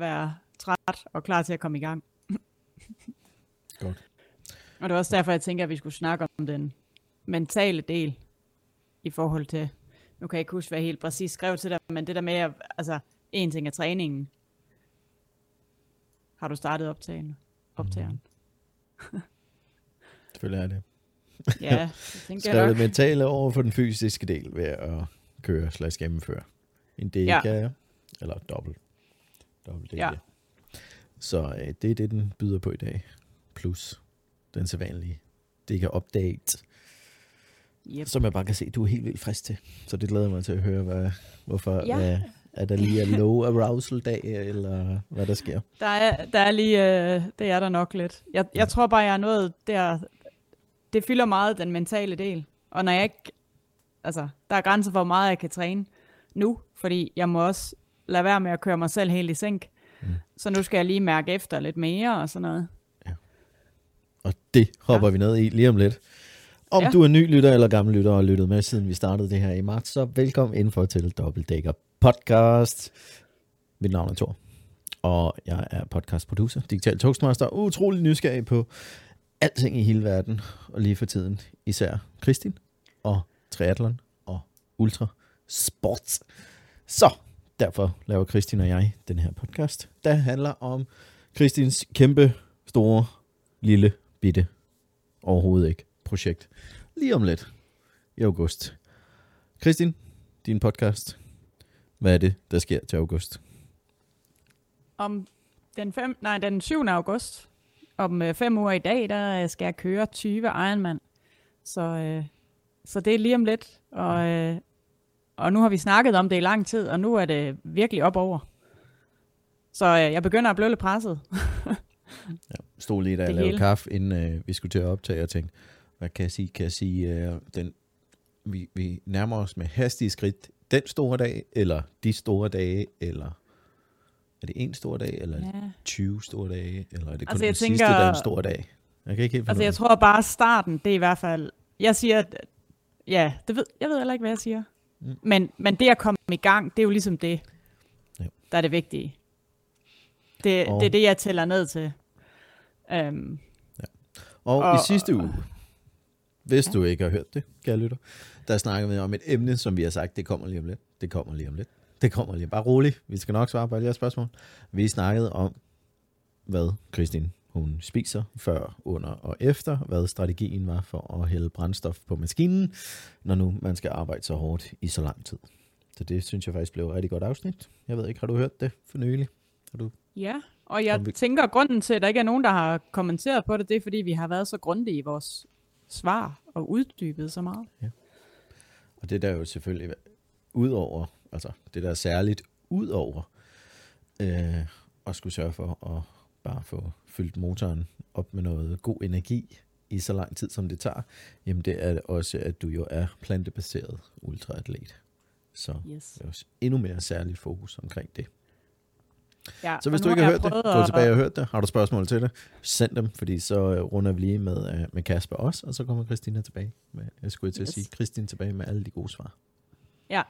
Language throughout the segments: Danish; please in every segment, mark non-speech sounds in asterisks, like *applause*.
være træt og klar til at komme i gang. *laughs* Godt. Og det er også derfor, jeg tænker, at vi skulle snakke om den mentale del i forhold til, nu kan jeg ikke huske, hvad jeg helt præcis skrev til dig, men det der med, at, altså, en ting er træningen. Har du startet optagen? optageren? Selvfølgelig er det. *laughs* Ja, *laughs* det tænker Skrev jeg det nok. mentale over for den fysiske del ved at køre slash gennemføre. En dega, ja. eller dobbelt. Dobbelt. Ja. Så øh, det er det, den byder på i dag. Plus den sædvanlige dega update, Yep. som jeg bare kan se, du er helt vildt frisk til. Så det glæder mig til at høre, hvad, hvorfor Ja. hvad, er der lige en low arousal dag, eller hvad der sker. Der er, der er lige, øh, det er der nok lidt. Jeg, jeg tror bare, jeg er noget der, det fylder meget den mentale del. Og når jeg ikke, altså, der er grænser for, hvor meget jeg kan træne nu, fordi jeg må også lade være med at køre mig selv helt i sænk. Mm. Så nu skal jeg lige mærke efter lidt mere og sådan noget. Og det hopper ja. Ja. vi ned i lige om lidt. Om ja. Ja. du er ny lytter eller gammel lytter og har lyttet med, siden vi startede det her i marts, så velkommen indenfor til Dobbeltdækker Podcast. Mit navn er Thor, og jeg er podcast producer, digital toastmaster, utrolig nysgerrig på alting i hele verden, og lige for tiden især Kristin og triathlon og ultra sport. Så derfor laver Kristin og jeg den her podcast, der handler om Kristins kæmpe, store, lille, bitte, overhovedet ikke projekt. Lige om lidt i august. Kristin, din podcast. Hvad er det, der sker til august? Om den, fem, nej, den 7. august, om øh, fem uger i dag, der øh, skal jeg køre 20 Ironman. Så, øh, så det er lige om lidt. Og, øh, og nu har vi snakket om det i lang tid, og nu er det virkelig op over. Så øh, jeg begynder at blive lidt presset. *laughs* Ja, stod lige, da jeg lavede hele. kaffe, inden øh, vi skulle til at optage, og tænkte, hvad kan jeg sige? Kan jeg sige, øh, den, vi, vi nærmer os med hastige skridt den store dag, eller de store dage, eller er det en stor dag, eller ja. Ja. 20 store dage, eller er det kun Altså, den jeg sidste, tænker- der er en stor dag? Jeg kan ikke helt Altså jeg tror bare starten, det er i hvert fald, jeg siger, at, ja, det ved, jeg ved heller ikke, hvad jeg siger. Mm. Men, men det at komme i gang, det er jo ligesom det, Ja. der er det vigtige. Det, Og- det er det, jeg tæller ned til. Um, Og, Og- i sidste uge, hvis du ikke har hørt det, kære lytter, der snakkede vi om et emne, som vi har sagt, det kommer lige om lidt. Det kommer lige om lidt. Det kommer lige. Bare rolig. Vi skal nok svare på alle jeres spørgsmål. Vi snakkede om, hvad Kristin hun spiser før, under og efter, hvad strategien var for at hælde brændstof på maskinen, når nu man skal arbejde så hårdt i så lang tid. Så det synes jeg faktisk blev et rigtig godt afsnit. Jeg ved ikke, har du hørt det for nylig? Har du? ja, og jeg vi- tænker, at grunden til, at der ikke er nogen, der har kommenteret på det, det er, fordi vi har været så grundige i vores svar og uddybet så meget. Og det der er jo selvfølgelig udover, altså det der er særligt udover øh, at skulle sørge for at bare få fyldt motoren op med noget god energi i så lang tid, som det tager, jamen det er også, at du jo er plantebaseret ultraatlet. Så Yes. det er også endnu mere særligt fokus omkring det. Ja, Så hvis du ikke har hørt det, gå at- tilbage og hørt det. Har du spørgsmål til det, send dem, fordi så øh, runder vi lige med, øh, med Kasper også, og så kommer Christina tilbage. Med, jeg skulle til at Yes. sige, Christine tilbage med alle de gode svar. Ja,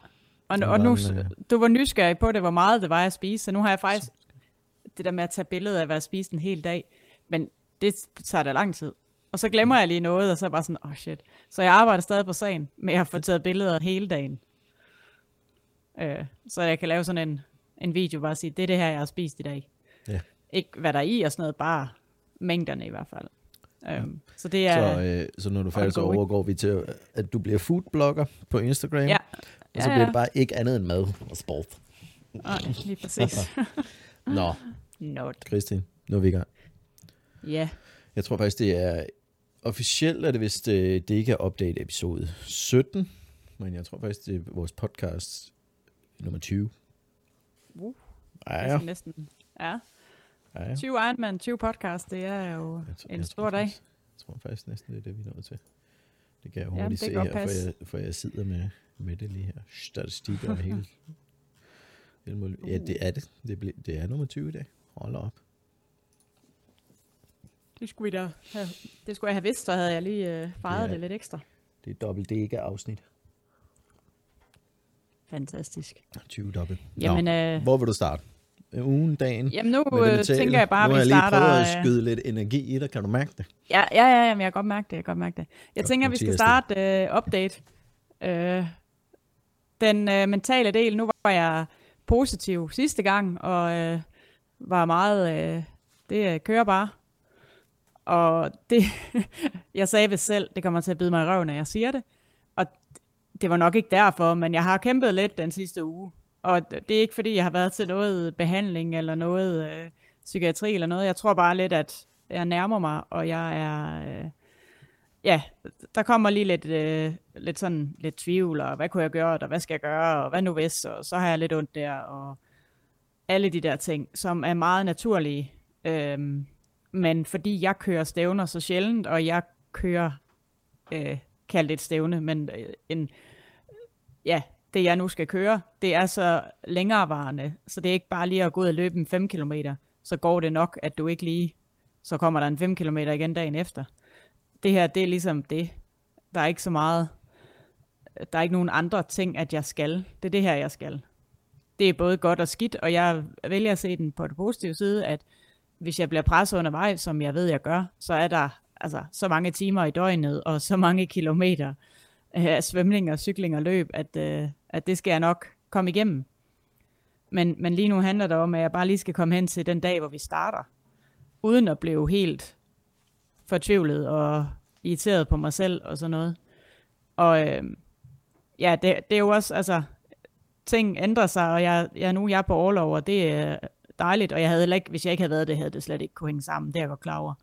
og, og nu, en, øh, du var nysgerrig på det, hvor meget det var at spise, så nu har jeg faktisk det der med at tage billeder af, hvad jeg spiste en hel dag, men det tager da lang tid. Og så glemmer jeg lige noget, og så er jeg bare sådan, åh oh shit. Så jeg arbejder stadig på sagen med at få taget billeder hele dagen. Øh, så jeg kan lave sådan en, en video, bare sige, det er det her, jeg har spist i dag. Ja. Ikke hvad der er i og sådan noget, bare mængderne i hvert fald. Um, så det er, Så, øh, så når du færdig, så overgår vi til, at du bliver foodblogger på Instagram. ja, Og så Ja, bliver ja. det bare ikke andet end mad og sport. nej, lige præcis. *laughs* Nå, Not. Kristin, nu er vi i gang. Ja, Jeg tror faktisk, det er officielt, er det vist, øh, det ikke er update episode 17, men jeg tror faktisk, det er vores podcast nummer 20. Uh, Ja, ja. næsten. Ja. ja, ja. 20 Ironman, 20 podcast, det er jo Jeg, tror- en jeg stor tror dag. Faktisk, jeg tror faktisk næsten, det er det, vi nået til. Det kan jeg Jamen, hurtigt det se her, for jeg, for jeg sidder med, med det lige her. Statistikker og *laughs* hele. ja, det er det. Det, ble, det er nummer 20 i dag. Hold op. Det skulle, vi da have, det skulle jeg have vidst, så havde jeg lige øh, fejret Ja. det lidt ekstra. Det er dobbelt dega afsnit. Fantastisk. 20 dobbelt. Jamen, Nå, øh, hvor vil du starte? ugen, dagen? Jamen nu øh, tænker jeg bare, nu at har vi jeg lige starter... prøvet at øh, skyde lidt energi i dig, kan du mærke det? Ja, ja, ja, ja, men jeg kan godt mærke det, jeg kan godt mærke det. Jeg Godt, tænker, at vi skal starte uh, update. Uh, den uh, mentale del, nu var jeg positiv sidste gang, og uh, var meget, øh, det øh, kører bare. Og det, *laughs* jeg sagde ved selv, det kommer til at bide mig i røven, når jeg siger det. Og det var nok ikke derfor, men jeg har kæmpet lidt den sidste uge. Og det er ikke fordi, jeg har været til noget behandling eller noget øh, psykiatri eller noget. Jeg tror bare lidt, at jeg nærmer mig, og jeg er... Øh, ja, der kommer lige lidt, øh, lidt sådan lidt tvivl, og hvad kunne jeg gøre, og hvad skal jeg gøre, og hvad nu hvis, og så har jeg lidt ondt der, og alle de der ting, som er meget naturlige. Øhm, men fordi jeg kører stævner så sjældent, og jeg kører, øh, kaldt et stævne, men øh, en, ja, det jeg nu skal køre, det er så længerevarende, så det er ikke bare lige at gå ud og løbe en 5 km, så går det nok, at du ikke lige, så kommer der en 5 km igen dagen efter. Det her, det er ligesom det. Der er ikke så meget, der er ikke nogen andre ting, at jeg skal. Det er det her, jeg skal. Det er både godt og skidt, og jeg vælger at se den på den positive side, at hvis jeg bliver presset undervejs, som jeg ved, jeg gør, så er der altså, så mange timer i døgnet, og så mange kilometer øh, af svømning og cykling og løb, at, øh, at det skal jeg nok komme igennem. Men, men lige nu handler det om, at jeg bare lige skal komme hen til den dag, hvor vi starter, uden at blive helt fortvivlet og irriteret på mig selv og sådan noget. Og øh, ja, det, det er jo også, altså, ting ændrer sig, og jeg, jeg, nu er jeg på overlov, og det er dejligt, og jeg havde ikke, hvis jeg ikke havde været det, havde det slet ikke kunne hænge sammen, det er jeg godt klar over.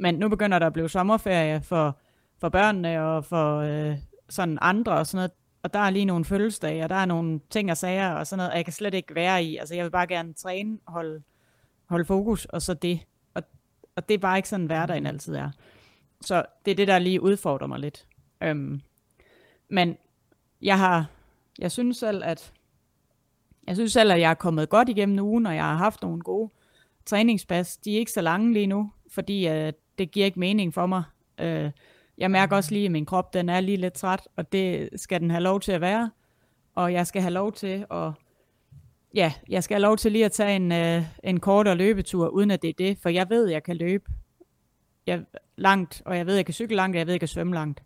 Men nu begynder der at blive sommerferie for, for børnene og for øh, sådan andre og sådan noget, og der er lige nogle fødselsdage, og der er nogle ting og sager og sådan noget, og jeg kan slet ikke være i. Altså jeg vil bare gerne træne, holde, holde fokus, og så det. Og, og det er bare ikke sådan, hverdagen altid er. Så det er det, der lige udfordrer mig lidt. Øhm, men jeg har, jeg synes selv, at jeg synes selv, at jeg er kommet godt igennem ugen, og jeg har haft nogle gode træningspas. De er ikke så lange lige nu, fordi øh, det giver ikke mening for mig. Øh, jeg mærker også lige, at min krop den er lige lidt træt, og det skal den have lov til at være. Og jeg skal have lov til at, ja, jeg skal have lov til lige at tage en, øh, en kortere løbetur, uden at det er det, for jeg ved, at jeg kan løbe jeg, langt, og jeg ved, at jeg kan cykle langt, og jeg ved, at jeg kan svømme langt.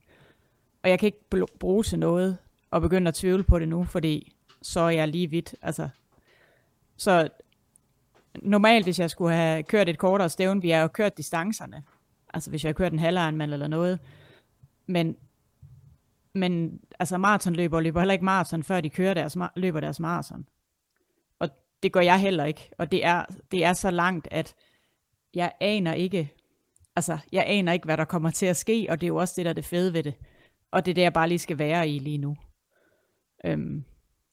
Og jeg kan ikke bruge til noget, og begynde at tvivle på det nu, fordi så er jeg lige vidt. Altså, så normalt, hvis jeg skulle have kørt et kortere stævn, vi har jo kørt distancerne. Altså hvis jeg har kørt en halvejnmand eller noget. Men, men altså maratonløbere løber heller ikke maraton, før de kører deres, løber deres maraton. Og det gør jeg heller ikke. Og det er, det er så langt, at jeg aner ikke, altså jeg aner ikke, hvad der kommer til at ske, og det er jo også det, der er det fede ved det. Og det er det, jeg bare lige skal være i lige nu. Øhm,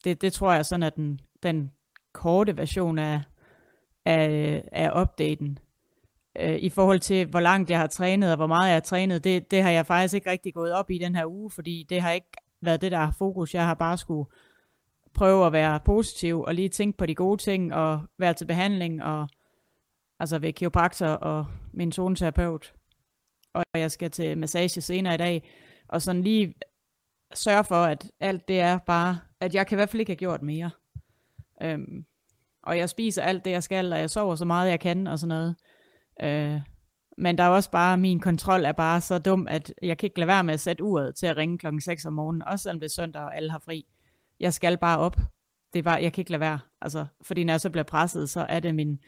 det, det tror jeg sådan, at den, den korte version af, af, af updaten, øh, i forhold til, hvor langt jeg har trænet, og hvor meget jeg har trænet, det, det har jeg faktisk ikke rigtig gået op i den her uge, fordi det har ikke været det, der har fokus. Jeg har bare skulle prøve at være positiv, og lige tænke på de gode ting, og være til behandling, og altså ved kiropraktor og min zoneterapeut. Og jeg skal til massage senere i dag, og sådan lige sørge for, at alt det er bare, at jeg kan i hvert fald ikke have gjort mere. Øhm, og jeg spiser alt det, jeg skal, og jeg sover så meget, jeg kan, og sådan noget. Øh, men der er også bare, min kontrol er bare så dum, at jeg kan ikke lade være med at sætte uret til at ringe klokken 6 om morgenen, også selvom det er søndag, og alle har fri. Jeg skal bare op. Det er bare, jeg kan ikke lade være. Altså, fordi når jeg så bliver presset, så er det min,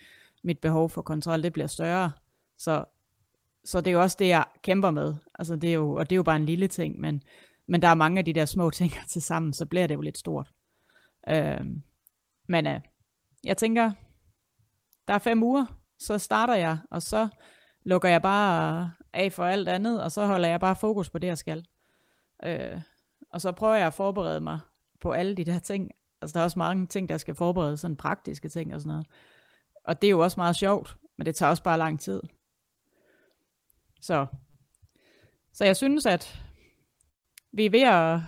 mit behov for kontrol, det bliver større. Så, så det er jo også det, jeg kæmper med. Altså, det er jo, og det er jo bare en lille ting, men, men der er mange af de der små ting *laughs* til sammen, så bliver det jo lidt stort. Øh, men øh, jeg tænker, der er fem uger, så starter jeg, og så lukker jeg bare af for alt andet, og så holder jeg bare fokus på det, jeg skal. Øh, og så prøver jeg at forberede mig på alle de der ting. Altså der er også mange ting, der skal forberedes, sådan praktiske ting og sådan noget. Og det er jo også meget sjovt, men det tager også bare lang tid. Så, så jeg synes, at vi er ved at,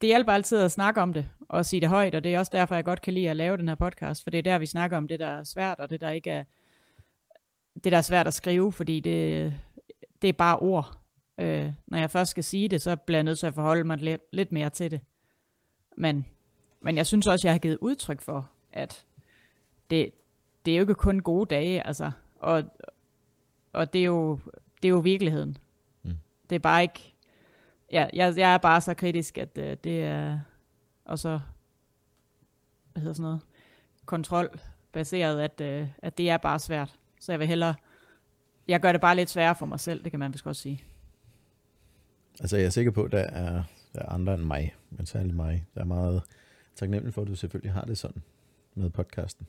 det hjælper altid at snakke om det, og sige det højt, og det er også derfor, jeg godt kan lide at lave den her podcast, for det er der, vi snakker om det, der er svært, og det, der ikke er, det, der er svært at skrive, fordi det, det er bare ord. Øh, når jeg først skal sige det, så bliver jeg nødt til at forholde mig lidt, lidt mere til det. Men, men jeg synes også, jeg har givet udtryk for, at det, det er jo ikke kun gode dage, altså. Og, og det, er jo, det er jo virkeligheden. Mm. Det er bare ikke... Ja, jeg, jeg er bare så kritisk, at øh, det er... Og så... Hvad hedder sådan noget? Kontrolbaseret, at, øh, at det er bare svært. Så jeg vil hellere... Jeg gør det bare lidt sværere for mig selv, det kan man vist godt sige. Altså jeg er sikker på, at der er, der er andre end mig, men særligt mig, der er meget taknemmelig for, at du selvfølgelig har det sådan med podcasten.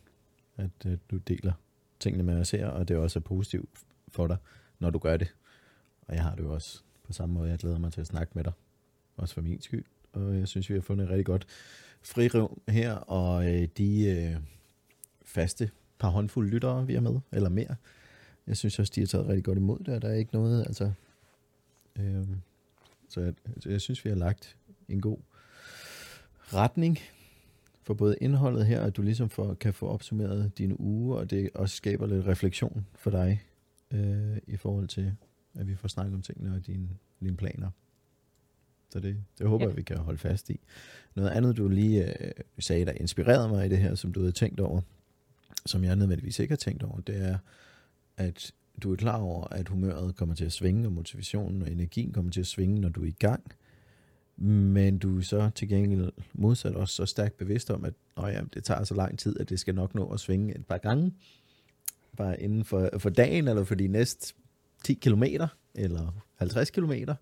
At øh, du deler tingene med os her, og det også er positivt for dig, når du gør det. Og jeg har det jo også på samme måde. Jeg glæder mig til at snakke med dig. Også for min skyld. Og jeg synes, vi har fundet et rigtig godt frirum her, og øh, de øh, faste par håndfulde lyttere, vi er med, eller mere. Jeg synes også, de har taget rigtig godt imod det, og der er ikke noget, altså... Øh, så jeg, jeg synes, vi har lagt en god retning for både indholdet her, at du ligesom får, kan få opsummeret dine uger, og det også skaber lidt refleksion for dig øh, i forhold til, at vi får snakket om tingene og dine, dine planer. Så det, det håber jeg, vi kan holde fast i. Noget andet, du lige øh, sagde, der inspirerede mig i det her, som du havde tænkt over, som jeg nødvendigvis ikke har tænkt over, det er, at du er klar over, at humøret kommer til at svinge, og motivationen og energien kommer til at svinge, når du er i gang. Men du er så til gengæld modsat også så stærkt bevidst om, at ja, det tager så lang tid, at det skal nok nå at svinge et par gange. Bare inden for, for dagen, eller for de næste 10 kilometer, eller 50 kilometer.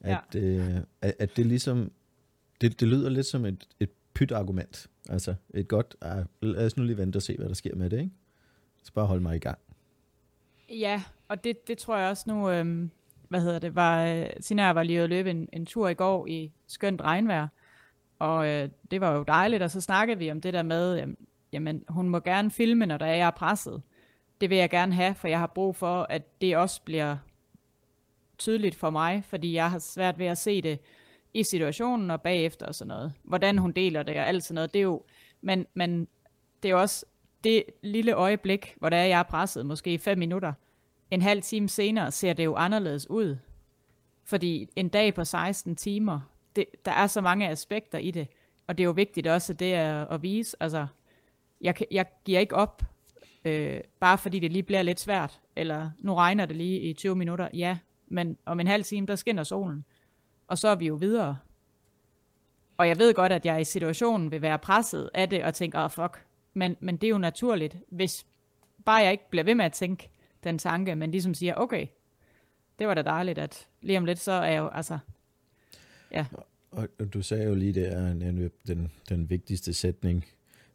At, ja. øh, at, at det ligesom, det, det lyder lidt som et, et pyt argument. Altså et godt, ah, lad os nu lige vente og se, hvad der sker med det, ikke? Så bare hold mig i gang. Ja, og det, det tror jeg også nu, øhm, hvad hedder det, var, øh, Sina var lige at løbe en, en tur i går i skønt regnvejr, og øh, det var jo dejligt, og så snakkede vi om det der med, jamen, jamen hun må gerne filme, når der er, jeg er presset. Det vil jeg gerne have, for jeg har brug for, at det også bliver tydeligt for mig, fordi jeg har svært ved at se det i situationen og bagefter og sådan noget. Hvordan hun deler det og alt sådan noget, det er jo, men, men det er jo også det lille øjeblik, hvor der er, jeg er presset, måske fem minutter, en halv time senere ser det jo anderledes ud. Fordi en dag på 16 timer, det, der er så mange aspekter i det, og det er jo vigtigt også, det er at vise, altså, jeg, jeg giver ikke op, øh, bare fordi det lige bliver lidt svært, eller nu regner det lige i 20 minutter, ja, men om en halv time, der skinner solen, og så er vi jo videre. Og jeg ved godt, at jeg i situationen vil være presset af det, og tænke, oh, fuck, men, men det er jo naturligt, hvis bare jeg ikke bliver ved med at tænke den tanke, men ligesom siger, okay, det var da dejligt, at lige om lidt, så er jeg jo, altså, ja. Og, og du sagde jo lige der, er den, den vigtigste sætning,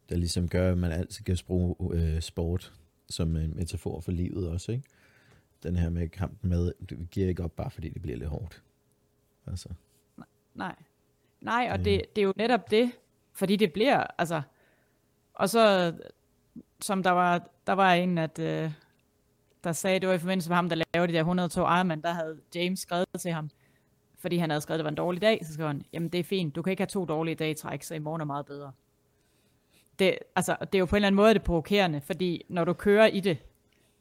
der ligesom gør, at man altid kan bruge øh, sport som en metafor for livet også, ikke? Den her med kampen med, det giver ikke op bare fordi det bliver lidt hårdt. Altså. Nej. Nej, og det, det er jo netop det, fordi det bliver, altså, og så, som der var, der var en, at, øh, der sagde, det var i forbindelse med ham, der lavede de der 102 Ironman, der havde James skrevet til ham, fordi han havde skrevet, at det var en dårlig dag, så skrev han, jamen det er fint, du kan ikke have to dårlige dage i træk, så i morgen er meget bedre. Det, altså, det er jo på en eller anden måde det provokerende, fordi når du kører i det,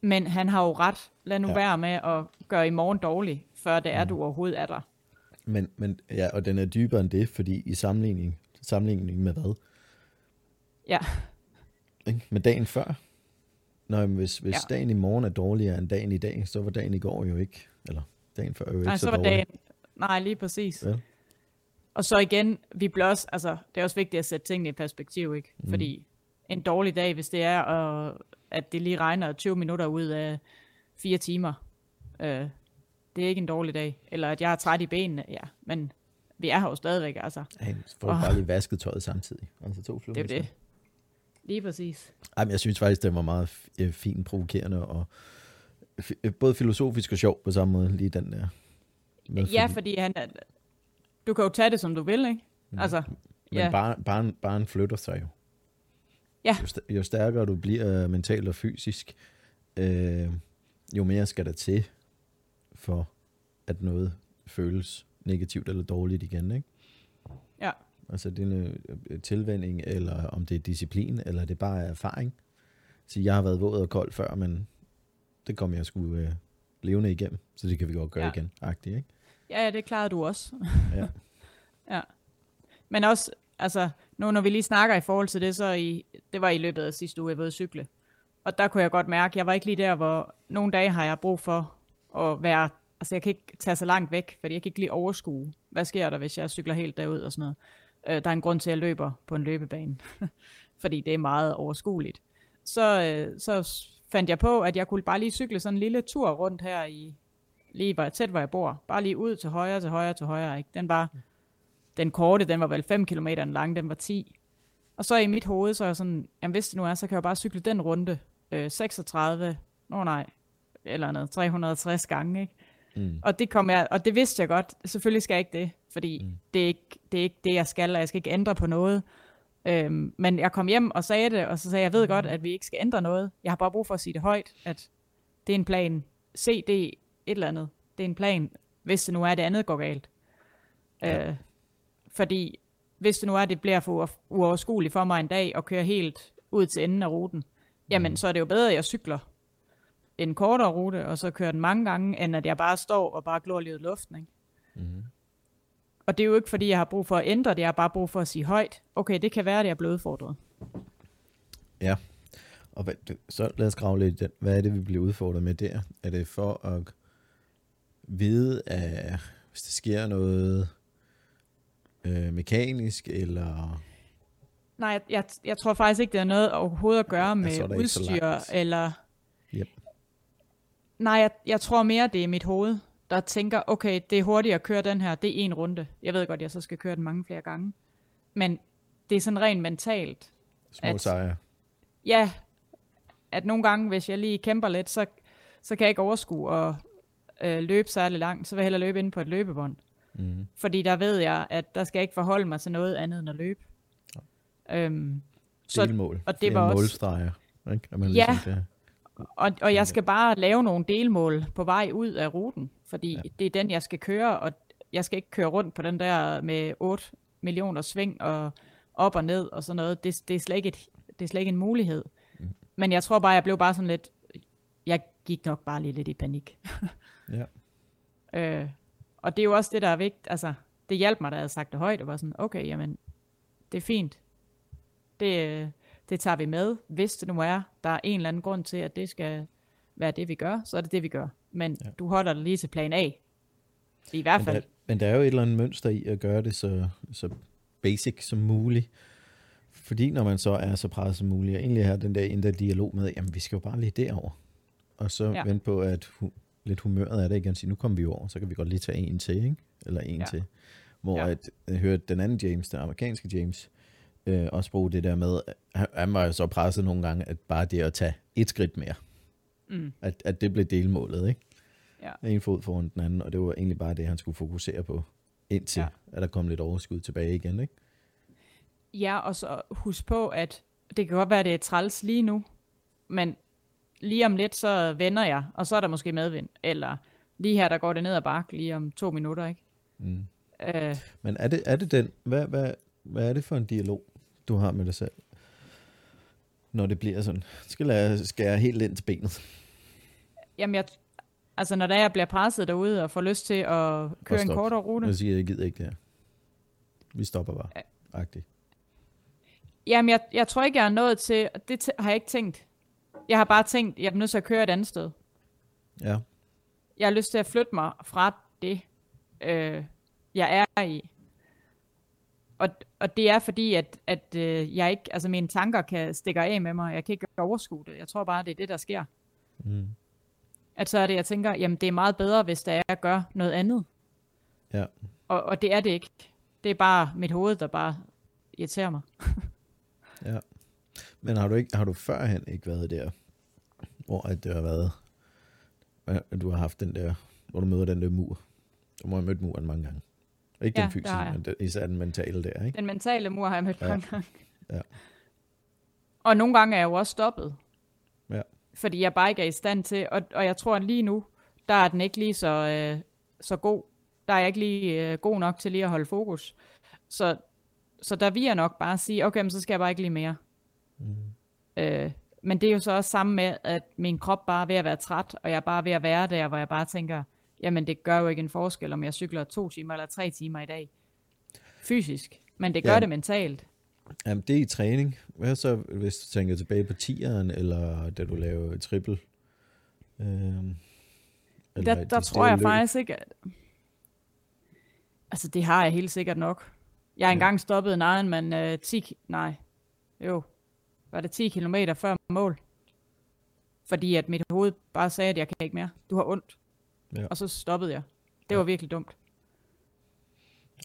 men han har jo ret, lad nu ja. være med at gøre i morgen dårlig, før det er, mm. du overhovedet er der. Men, men ja, og den er dybere end det, fordi i sammenligning, sammenligning med hvad? Ja. Ikke? Med dagen før. Nå, men hvis, hvis ja. dagen i morgen er dårligere end dagen i dag, så var dagen i går jo ikke, eller dagen før jo ikke nej, så, så var dårlig. dagen, Nej, lige præcis. Ja. Og så igen, vi bliver også, altså, det er også vigtigt at sætte tingene i perspektiv, ikke? Mm. Fordi en dårlig dag, hvis det er, og, at det lige regner 20 minutter ud af fire timer, øh, det er ikke en dårlig dag. Eller at jeg er træt i benene, ja, men vi er her jo stadigvæk, altså. Ja, får oh. bare lige vasket tøjet samtidig. Altså to Det er det. Lige præcis. Ej, men jeg synes faktisk, det var meget fint provokerende, og både filosofisk og sjov på samme måde, lige den der. Med, ja, fordi, fordi han, du kan jo tage det, som du vil, ikke? Mm. Altså, men ja. bare, bare, bare en flytter sig jo. Ja. Jo, jo stærkere du bliver mentalt og fysisk, øh, jo mere skal der til for, at noget føles negativt eller dårligt igen, ikke? Ja. Altså det er en øh, tilvænding, eller om det er disciplin, eller det bare er erfaring. Så jeg har været våd og kold før, men det kommer jeg sgu øh, levende igennem, så det kan vi godt gøre ja. igen, agtigt, ikke? Ja, ja, det klarede du også. ja. *laughs* ja. Men også, altså, nu når vi lige snakker i forhold til det, så i, det var i løbet af sidste uge, jeg var cykle. og der kunne jeg godt mærke, jeg var ikke lige der, hvor nogle dage har jeg brug for at være, altså jeg kan ikke tage så langt væk, fordi jeg kan ikke lige overskue, hvad sker der, hvis jeg cykler helt derud og sådan noget. Øh, der er en grund til, at jeg løber på en løbebane, *laughs* fordi det er meget overskueligt. Så, øh, så fandt jeg på, at jeg kunne bare lige cykle sådan en lille tur rundt her i, lige hvor, tæt hvor jeg bor. Bare lige ud til højre, til højre, til højre. Ikke? Den var, den korte, den var vel 5 km lang, den var 10. Og så i mit hoved, så er jeg sådan, jamen hvis det nu er, så kan jeg bare cykle den runde øh, 36, nå oh, nej, eller noget, 360 gange, ikke? Mm. Og det kom jeg, og det vidste jeg godt. Selvfølgelig skal jeg ikke det, fordi mm. det, er ikke, det er ikke det, jeg skal, og jeg skal ikke ændre på noget. Øhm, men jeg kom hjem og sagde det, og så sagde jeg, jeg ved godt, at vi ikke skal ændre noget. Jeg har bare brug for at sige det højt, at det er en plan. CD, et eller andet. Det er en plan, hvis det nu er, at det andet går galt. Ja. Øh, fordi hvis det nu er, at det bliver for uoverskueligt for mig en dag at køre helt ud til enden af ruten, jamen mm. så er det jo bedre, at jeg cykler en kortere rute, og så kører den mange gange, end at jeg bare står og bare glor ud luften. Ikke? Mm. Og det er jo ikke, fordi jeg har brug for at ændre det, jeg har bare brug for at sige højt, okay, det kan være, at jeg er blevet udfordret. Ja, og hvad, så lad os grave lidt Hvad er det, vi bliver udfordret med der? Er det for at vide, at hvis der sker noget øh, mekanisk, eller... Nej, jeg, jeg tror faktisk ikke, det har noget overhovedet at gøre med udstyr, eller... Yep. Nej, jeg, jeg tror mere, det er mit hoved, der tænker, okay, det er hurtigt at køre den her, det er en runde. Jeg ved godt, jeg så skal køre den mange flere gange. Men det er sådan rent mentalt. Små at, sejre. Ja, at nogle gange, hvis jeg lige kæmper lidt, så, så kan jeg ikke overskue og øh, løbe særlig langt. Så vil jeg hellere løbe ind på et løbebånd. Mm. Fordi der ved jeg, at der skal jeg ikke forholde mig til noget andet end at løbe. Ja. Øhm, så, Delmål. Og det var også... Målstreger. Ikke? man ja, ligesom det. Og, og jeg skal bare lave nogle delmål på vej ud af ruten, fordi ja. det er den, jeg skal køre, og jeg skal ikke køre rundt på den der med 8 millioner sving og op og ned og sådan noget. Det, det, er, slet ikke et, det er slet ikke en mulighed. Mm. Men jeg tror bare, jeg blev bare sådan lidt, jeg gik nok bare lige lidt i panik. *laughs* ja. øh, og det er jo også det, der er vigtigt. Altså, det hjalp mig, da jeg havde sagt det højt, og var sådan, okay, jamen, det er fint. Det, det tager vi med. Hvis det nu er, der er en eller anden grund til, at det skal være det, vi gør, så er det det, vi gør. Men ja. du holder dig lige til plan A. I hvert fald. Men der, men der er jo et eller andet mønster i at gøre det så, så basic som muligt. Fordi når man så er så presset som muligt, og egentlig har den der indre dialog med, jamen vi skal jo bare lige derover Og så ja. vente på, at lidt humøret er det igen, sige, nu kommer vi over, så kan vi godt lige tage en til, ikke? Eller en ja. til. Hvor ja. at, jeg hørte den anden James, den amerikanske James, øh, også bruge det der med, han, han var jo så presset nogle gange, at bare det at tage et skridt mere, mm. at, at det blev delmålet, ikke? Ja. En fod foran den anden, og det var egentlig bare det, han skulle fokusere på, indtil ja. at der kom lidt overskud tilbage igen, ikke? Ja, og så husk på, at det kan godt være, at det er træls lige nu, men lige om lidt, så vender jeg, og så er der måske medvind, eller lige her, der går det ned ad bakke lige om to minutter, ikke? Mm. Øh, men er det, er det den, hvad, hvad, hvad er det for en dialog? du har med dig selv? Når det bliver sådan. Skal jeg skære helt ind til benet? Jamen, jeg, altså når der jeg bliver presset derude og får lyst til at køre en kortere rute. Jeg siger, jeg gider ikke det her. Vi stopper bare. Ja. Agtigt. Jamen, jeg, jeg tror ikke, jeg er nået til, det har jeg ikke tænkt. Jeg har bare tænkt, jeg er nødt til at køre et andet sted. Ja. Jeg har lyst til at flytte mig fra det, øh, jeg er i. Og, og det er fordi, at, at øh, jeg ikke, altså mine tanker kan stikke af med mig. Jeg kan ikke overskue det. Jeg tror bare, det er det, der sker. Mm. At så er det, jeg tænker, jamen det er meget bedre, hvis der er at gøre noget andet. Ja. Og, og det er det ikke. Det er bare mit hoved, der bare irriterer mig. ja. Men har du, ikke, har du førhen ikke været der, hvor at det har været, at du har haft den der, hvor du møder den der mur? Du må have mødt muren mange gange. Ikke ja, den fysiske, men den, især den mentale der, ikke? Den mentale mur har jeg mødt ja. mange gange. Ja. Og nogle gange er jeg jo også stoppet. Ja. Fordi jeg bare ikke er i stand til, og, og jeg tror, at lige nu, der er den ikke lige så, øh, så god. Der er jeg ikke lige øh, god nok til lige at holde fokus. Så, så der vil jeg nok bare sige, okay, men så skal jeg bare ikke lige mere. Mm. Øh, men det er jo så også sammen med, at min krop bare er ved at være træt, og jeg er bare ved at være der, hvor jeg bare tænker, jamen det gør jo ikke en forskel, om jeg cykler to timer eller tre timer i dag. Fysisk. Men det gør ja. det mentalt. Jamen, det er i træning. Hvad så, hvis du tænker tilbage på tieren, eller da du lavede triple? Øhm, der, der tror jeg løb? faktisk ikke, at... Altså, det har jeg helt sikkert nok. Jeg har engang ja. stoppet en Ironman uh, 10... Nej, jo. Var det 10 km før mål? Fordi at mit hoved bare sagde, at jeg kan ikke mere. Du har ondt. Ja. Og så stoppede jeg. Det ja. var virkelig dumt.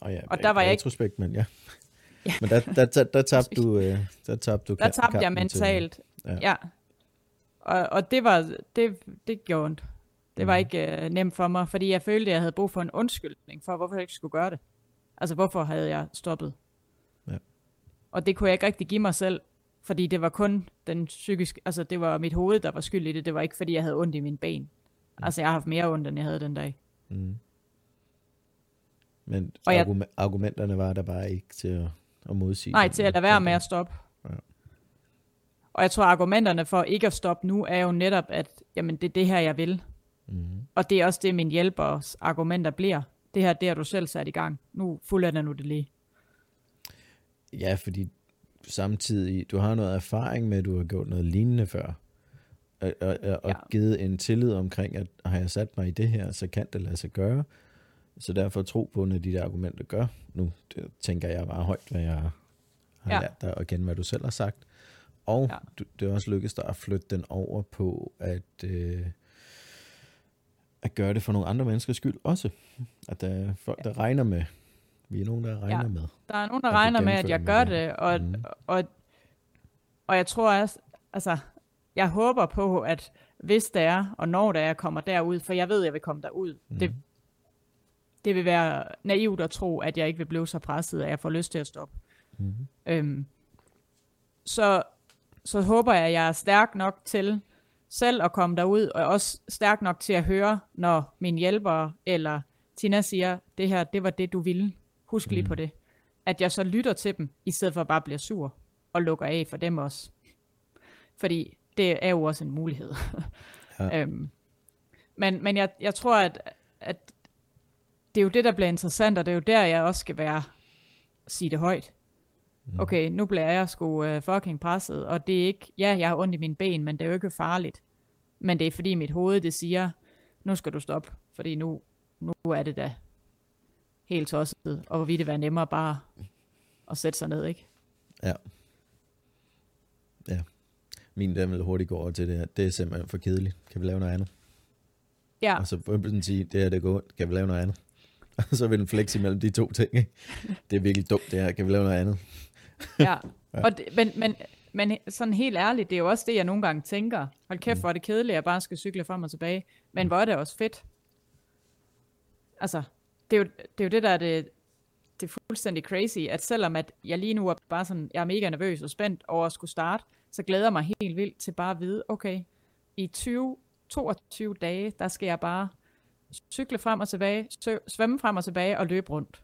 Og, ja, og der var jeg ikke... men ja. *laughs* ja. Men der, der, der, der tabte du... Øh, der tabte, du der tabte jeg mentalt. Til, ja. ja. Og, og det var... Det, det gjorde ondt. Det var mm. ikke øh, nemt for mig, fordi jeg følte, at jeg havde brug for en undskyldning for, hvorfor jeg ikke skulle gøre det. Altså, hvorfor havde jeg stoppet? Ja. Og det kunne jeg ikke rigtig give mig selv, fordi det var kun den psykiske, altså det var mit hoved, der var skyld i det. Det var ikke, fordi jeg havde ondt i mine ben. Mm. Altså, jeg har haft mere ondt, end jeg havde den dag. Mm. Men og jeg, argument, argumenterne var der bare ikke til at, at modsige? Nej, til at lade være med at stoppe. Ja. Og jeg tror, argumenterne for ikke at stoppe nu, er jo netop, at jamen, det er det her, jeg vil. Mm. Og det er også det, min hjælpers argumenter bliver. Det her, det har du selv sat i gang. Nu fuldender nu det lige. Ja, fordi samtidig, du har noget erfaring med, at du har gjort noget lignende før. Og, og, og ja. givet en tillid omkring, at har jeg sat mig i det her, så kan det lade sig gøre. Så derfor tro på, når de der argumenter gør. Nu det, tænker jeg bare højt, hvad jeg har ja. lært dig, og igen, hvad du selv har sagt. Og ja. du, det er også lykkedes dig at flytte den over på, at, øh, at gøre det for nogle andre menneskers skyld også. At der er folk, der regner med, vi er nogen, der regner ja. med. Der er nogen, der regner med, at jeg gør det, og, mm. og, og jeg tror også, altså, jeg håber på, at hvis det er, og når det er, jeg kommer derud, for jeg ved, at jeg vil komme derud. Mm. Det, det vil være naivt at tro, at jeg ikke vil blive så presset, at jeg får lyst til at stoppe. Mm. Øhm, så, så håber jeg, at jeg er stærk nok til selv at komme derud, og også stærk nok til at høre, når min hjælper eller Tina siger, det her, det var det, du ville. Husk lige mm. på det. At jeg så lytter til dem, i stedet for at bare blive sur, og lukker af for dem også. Fordi det er jo også en mulighed. *laughs* ja. øhm, men men jeg, jeg tror, at, at det er jo det, der bliver interessant, og det er jo der, jeg også skal være, sige det højt. Mm. Okay, nu bliver jeg sgu uh, fucking presset, og det er ikke, ja, jeg har ondt i mine ben, men det er jo ikke farligt. Men det er fordi mit hoved, det siger, nu skal du stoppe, fordi nu, nu er det da helt tosset, og hvor vil det være nemmere bare at sætte sig ned, ikke? Ja. Ja. Min den vil hurtigt gå over til det her. Det er simpelthen for kedeligt. Kan vi lave noget andet? Ja. Og så vil den sige, det er det går. Kan vi lave noget andet? *laughs* Og så vil den flex imellem de to ting. Ikke? Det er virkelig dumt det her. Kan vi lave noget andet? *laughs* ja. ja. Og det, men, men, men sådan helt ærligt, det er jo også det, jeg nogle gange tænker. Hold kæft, mm. hvor er det kedeligt, at jeg bare skal cykle frem og tilbage. Men hvor er det også fedt. Altså, det er jo det, er jo det der er det, det er fuldstændig crazy, at selvom at jeg lige nu er bare sådan, jeg er mega nervøs og spændt over at skulle starte, så glæder jeg mig helt vildt til bare at vide, okay, i 20, 22 dage, der skal jeg bare cykle frem og tilbage, svømme frem og tilbage og løbe rundt.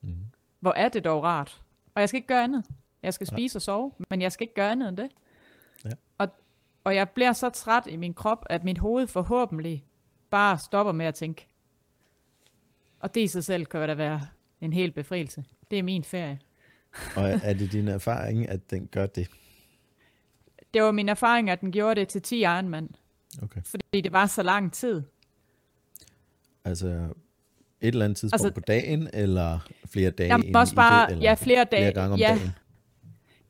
Mm. Hvor er det dog rart. Og jeg skal ikke gøre andet. Jeg skal spise ja. og sove, men jeg skal ikke gøre andet end det. Ja. Og, og jeg bliver så træt i min krop, at mit hoved forhåbentlig bare stopper med at tænke. Og det i sig selv kan da være en hel befrielse. Det er min ferie. og *laughs* er det din erfaring, at den gør det? Det var min erfaring, at den gjorde det til 10 Ironman. Okay. Fordi det var så lang tid. Altså et eller andet tidspunkt altså, på dagen, eller flere dage jamen, også bare, det, eller ja, flere dage, flere gange om ja. dagen?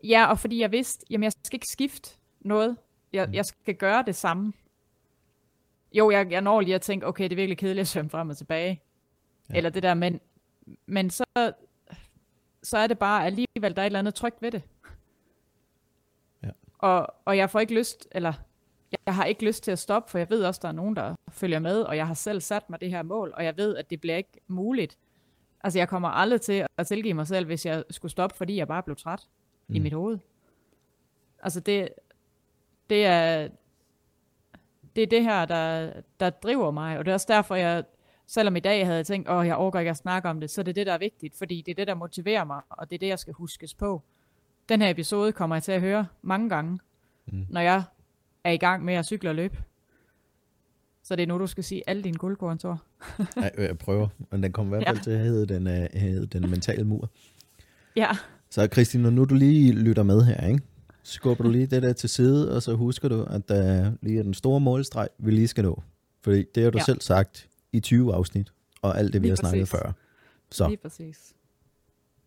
Ja, og fordi jeg vidste, jamen jeg skal ikke skifte noget. Jeg, mm. jeg skal gøre det samme. Jo, jeg, jeg når lige at tænke, okay, det er virkelig kedeligt at svømme frem og tilbage. Ja. Eller det der, men, men så, så er det bare alligevel, der er et eller andet trygt ved det. Ja. Og, og jeg får ikke lyst, eller jeg har ikke lyst til at stoppe, for jeg ved også, der er nogen, der følger med, og jeg har selv sat mig det her mål, og jeg ved, at det bliver ikke muligt. Altså, jeg kommer aldrig til at tilgive mig selv, hvis jeg skulle stoppe, fordi jeg bare blev træt mm. i mit hoved. Altså, det, det er det er det her, der, der driver mig, og det er også derfor, jeg, selvom i dag havde tænkt, åh, jeg overgår ikke at snakke om det, så det er det, der er vigtigt, fordi det er det, der motiverer mig, og det er det, jeg skal huskes på. Den her episode kommer jeg til at høre mange gange, mm. når jeg er i gang med at cykle og løbe. Så det er nu, du skal sige alle dine guldkorn, Thor. *laughs* jeg prøver, men den kommer i hvert fald ja. til at hedde den, uh, hedde den mentale mur. Ja. Så Christine, når nu du lige lytter med her, ikke? skubber du lige det der til side, og så husker du, at der lige er den store målstreg, vi lige skal nå. Fordi det har du ja. selv sagt i 20 afsnit, og alt det, vi lige har snakket præcis. før. Så. Lige præcis.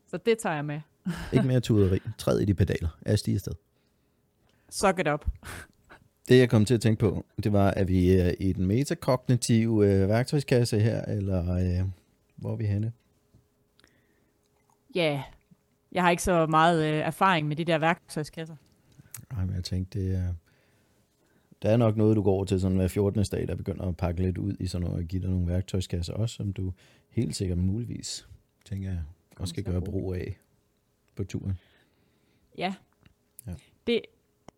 Så det tager jeg med. *laughs* ikke mere tuderi. Træd i de pedaler. Er stige afsted. Suck it up. *laughs* Det jeg kom til at tænke på, det var, at vi er i den metakognitive øh, værktøjskasse her, eller øh, hvor er vi henne? Ja, yeah. jeg har ikke så meget øh, erfaring med de der værktøjskasser. Nej, men jeg tænkte, det er... Der er nok noget, du går til sådan hver 14. dag, der begynder at pakke lidt ud i sådan noget, og give dig nogle værktøjskasser også, som du helt sikkert muligvis, tænker jeg, også skal gøre brug af på turen. Ja, ja. Det,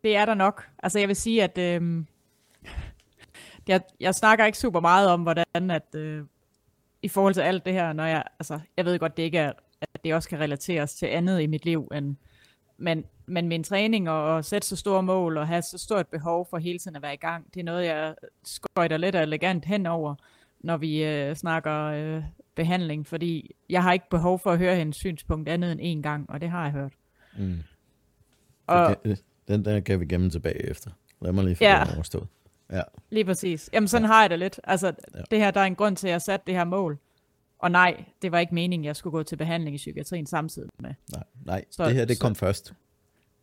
det er der nok. Altså jeg vil sige, at øh, jeg, jeg snakker ikke super meget om, hvordan at øh, i forhold til alt det her, når jeg, altså jeg ved godt, det ikke er, at det også kan relateres til andet i mit liv, end, men, men min træning og at sætte så store mål og have så stort behov for hele tiden at være i gang, det er noget, jeg skøjter lidt elegant henover, når vi øh, snakker øh, behandling, fordi jeg har ikke behov for at høre hendes synspunkt andet end en gang, og det har jeg hørt. Mm. Og, den der kan vi gemme tilbage efter. Lad mig lige få ja. den overstået. Ja. Lige præcis. Jamen sådan ja. har jeg det lidt. Altså ja. det her, der er en grund til, at jeg satte det her mål. Og nej, det var ikke meningen, jeg skulle gå til behandling i psykiatrien samtidig med. Nej, nej. Så, det her, det kom så, først.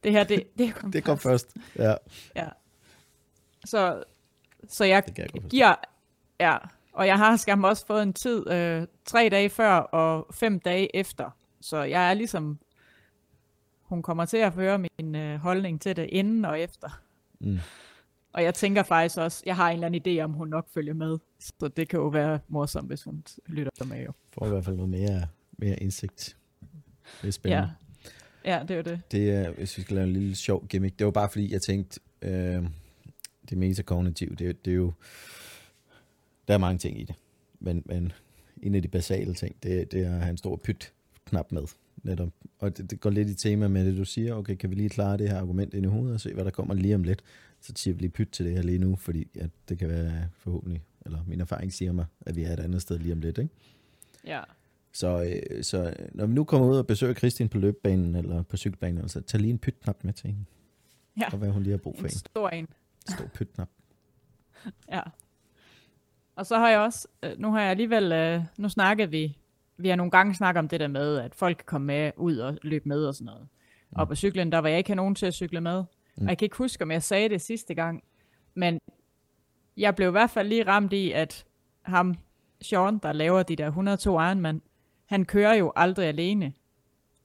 Det her, det, det kom *laughs* Det kom først, ja. Ja. Så, så jeg, jeg giver, ja, og jeg har skam også fået en tid, øh, tre dage før og fem dage efter. Så jeg er ligesom hun kommer til at høre min øh, holdning til det inden og efter. Mm. Og jeg tænker faktisk også, jeg har en eller anden idé om, hun nok følger med. Så det kan jo være morsomt, hvis hun lytter med jo. Får i hvert fald noget mere, mere indsigt. Det er spændende. Ja. ja, det er det. Det er, hvis vi skal lave en lille sjov gimmick. Det var bare fordi, jeg tænkte, øh, det metakognitive, det, det er jo, der er mange ting i det. Men, men en af de basale ting, det, det er at have en stor pyt knap med netop. Og det, det går lidt i tema med det, du siger, okay, kan vi lige klare det her argument ind i hovedet, og se, hvad der kommer lige om lidt. Så siger vi lige pyt til det her lige nu, fordi ja, det kan være forhåbentlig, eller min erfaring siger mig, at vi er et andet sted lige om lidt, ikke? Ja. Så, øh, så når vi nu kommer ud og besøger Kristin på løbebanen, eller på cykelbanen, så tag lige en pytknap med til hende. Ja. Og hvad hun lige har brug for en. stor en. Stor pytknap. *laughs* ja. Og så har jeg også, øh, nu har jeg alligevel, øh, nu snakker vi vi har nogle gange snakket om det der med, at folk kan komme med ud og løbe med og sådan noget. Mm. Og på cyklen, der var jeg ikke nogen til at cykle med. Mm. Og jeg kan ikke huske, om jeg sagde det sidste gang, men jeg blev i hvert fald lige ramt i, at ham, Sean, der laver de der 102 Ironman, han kører jo aldrig alene.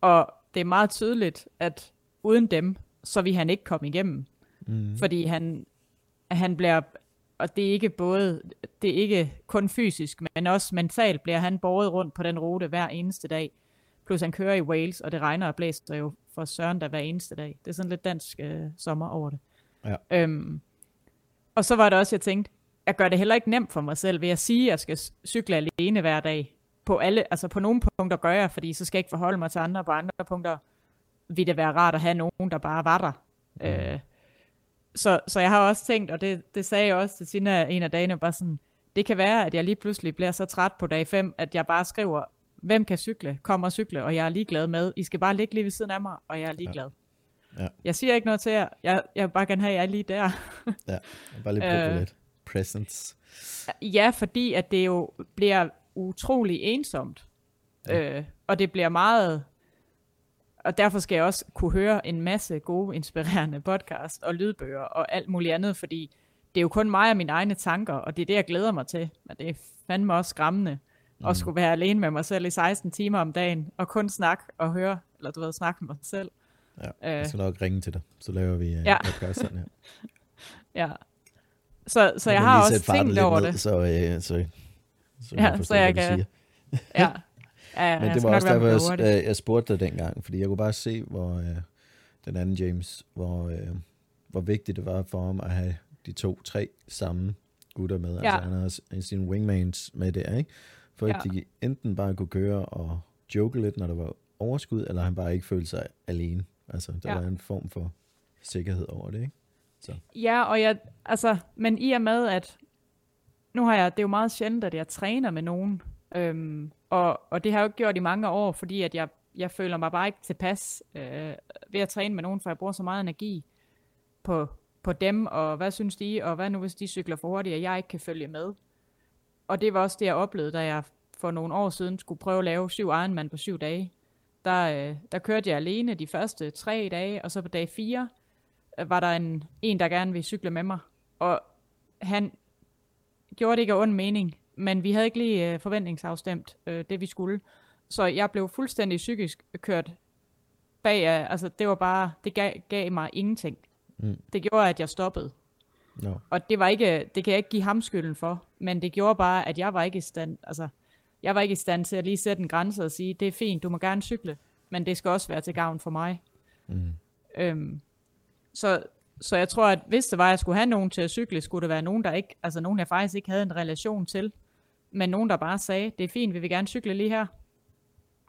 Og det er meget tydeligt, at uden dem, så vil han ikke komme igennem. Mm. Fordi han, han bliver og det er ikke både, det er ikke kun fysisk, men også mentalt bliver han båret rundt på den rute hver eneste dag. Plus han kører i Wales, og det regner og blæser jo for Søren der hver eneste dag. Det er sådan lidt dansk øh, sommer over det. Ja. Øhm, og så var det også, jeg tænkte, jeg gør det heller ikke nemt for mig selv ved at sige, at jeg skal cykle alene hver dag. På, alle, altså på nogle punkter gør jeg, fordi så skal jeg ikke forholde mig til andre. På andre punkter vil det være rart at have nogen, der bare var der. Mm. Øh, så, så jeg har også tænkt, og det, det sagde jeg også til Sina en af dagene, bare sådan, det kan være, at jeg lige pludselig bliver så træt på dag 5, at jeg bare skriver, hvem kan cykle, kom og cykle, og jeg er ligeglad med, I skal bare ligge lige ved siden af mig, og jeg er ligeglad. Ja. Ja. Jeg siger ikke noget til jer, jeg, jeg vil bare gerne have, at jeg er lige der. *laughs* ja, bare lige øh, lidt presence. Ja, fordi at det jo bliver utrolig ensomt, ja. øh, og det bliver meget og derfor skal jeg også kunne høre en masse gode, inspirerende podcast og lydbøger og alt muligt andet, fordi det er jo kun mig og mine egne tanker, og det er det, jeg glæder mig til. Men det er fandme også skræmmende mm. at skulle være alene med mig selv i 16 timer om dagen, og kun snakke og høre, eller du ved, snakke med mig selv. Ja, jeg skal nok ringe til dig, så laver vi uh, ja. podcast sådan her. *laughs* ja. Så, så jeg, jeg har også tænkt over ned, det. Så, uh, så, så, ja, så jeg kan, *laughs* ja, Ja, Men det var også derfor, jeg, jeg, jeg spurgte dig dengang, fordi jeg kunne bare se, hvor øh, den anden James, hvor, øh, hvor vigtigt det var for ham at have de to, tre samme gutter med. Ja. Altså han havde sine wingmans med der, ikke? For ja. at de enten bare kunne køre og joke lidt, når der var overskud, eller han bare ikke følte sig alene. Altså, der ja. var en form for sikkerhed over det, ikke? Så. Ja, og jeg, altså, men i og med, at nu har jeg, det er jo meget sjældent, at jeg træner med nogen, øhm, og, og det har jeg jo ikke gjort i mange år, fordi at jeg, jeg føler mig bare ikke tilpas øh, ved at træne med nogen, for jeg bruger så meget energi på, på dem, og hvad synes de, og hvad nu hvis de cykler for hurtigt, og jeg ikke kan følge med. Og det var også det, jeg oplevede, da jeg for nogle år siden skulle prøve at lave syv Ironman på syv dage. Der, øh, der kørte jeg alene de første tre dage, og så på dag fire øh, var der en, en, der gerne ville cykle med mig. Og han gjorde det ikke af ond mening, men vi havde ikke lige øh, forventningsafstemt øh, det, vi skulle. Så jeg blev fuldstændig psykisk kørt bag af, altså det var bare, det gav, gav mig ingenting. Mm. Det gjorde, at jeg stoppede. No. Og det var ikke, det kan jeg ikke give ham skylden for, men det gjorde bare, at jeg var ikke i stand, altså, jeg var ikke i stand til at lige sætte en grænse og sige, det er fint, du må gerne cykle, men det skal også være til gavn for mig. Mm. Øhm, så, så jeg tror, at hvis det var, at jeg skulle have nogen til at cykle, skulle det være nogen, der ikke, altså nogen, jeg faktisk ikke havde en relation til, men nogen, der bare sagde, det er fint, vi vil gerne cykle lige her.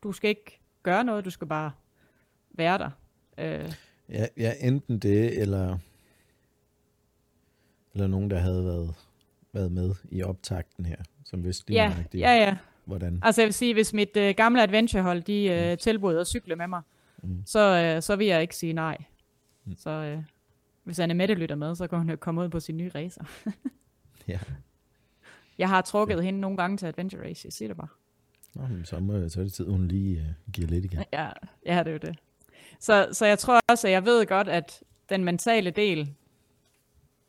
Du skal ikke gøre noget, du skal bare være der. Øh, Ja, ja, enten det, eller, eller nogen, der havde været, været med i optakten her, som vidste lige ja, nøjagtigt, ja, ja. hvordan. Altså jeg vil sige, hvis mit øh, gamle adventurehold, de øh, tilbød at cykle med mig, Mm. så, øh, så vil jeg ikke sige nej. Mm. Så øh, hvis Anne Mette lytter med, så kan hun jo komme ud på sin nye racer. *laughs* Ja. Jeg har trukket hende nogle gange til Adventure Race, jeg siger det bare. Nå, men så, må, så er det tid, hun lige uh, giver lidt igen. Ja, ja, det er jo det. Så, så jeg tror også, at jeg ved godt, at den mentale del,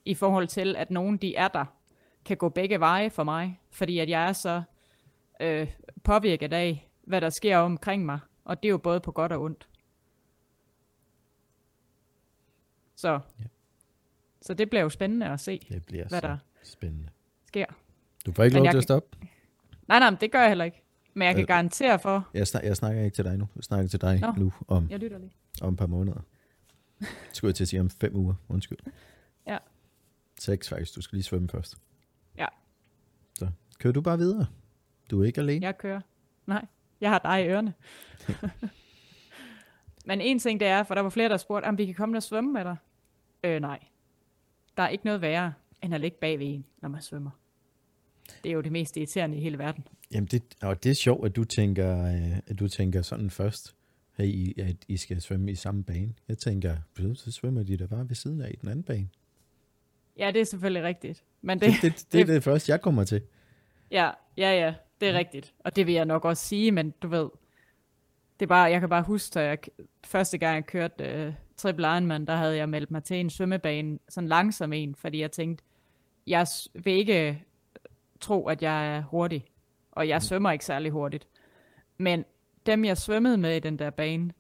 i forhold til, at nogen de er der, kan gå begge veje for mig. Fordi at jeg er så øh, påvirket af, hvad der sker omkring mig. Og det er jo både på godt og ondt. Så, Ja. så det bliver jo spændende at se, Det bliver hvad der spændende. sker. Du får ikke Men lov til at stoppe. Nej, nej, det gør jeg heller ikke. Men jeg kan Øh. garantere for, Jeg, snak, jeg snakker ikke til dig nu. Jeg snakker til dig Nå. nu om, jeg lytter lige. om et par måneder. *laughs* Skulle jeg til at sige om fem uger. Undskyld. Ja. Seks faktisk. Du skal lige svømme først. Kører du bare videre. Du er ikke alene. Jeg kører. Nej, jeg har dig i ørerne. *laughs* Men en ting det er, for der var flere, der spurgte, om vi kan komme og svømme med dig. Øh, nej. Der er ikke noget værre, end at ligge bag ved en, når man svømmer. Det er jo det mest irriterende i hele verden. Jamen, det, og det er sjovt, at du tænker, øh, at du tænker sådan først, hey, I- at I skal svømme i samme bane. Jeg tænker, "Ved du, så svømmer de da bare ved siden af i den anden bane. Ja, det er selvfølgelig rigtigt. Men det, Det, det, det, det er det første, jeg kommer til. Ja, ja, ja, det er rigtigt. Og det vil jeg nok også sige, men du ved, det er bare, jeg kan bare huske, da jeg første gang jeg kørte øh, Triple Ironman, der havde jeg meldt mig til en svømmebane, sådan langsom en, fordi jeg tænkte, jeg vil ikke øh, tro, at jeg er hurtig, og jeg svømmer ikke særlig hurtigt. Men dem, jeg svømmede med i den der bane,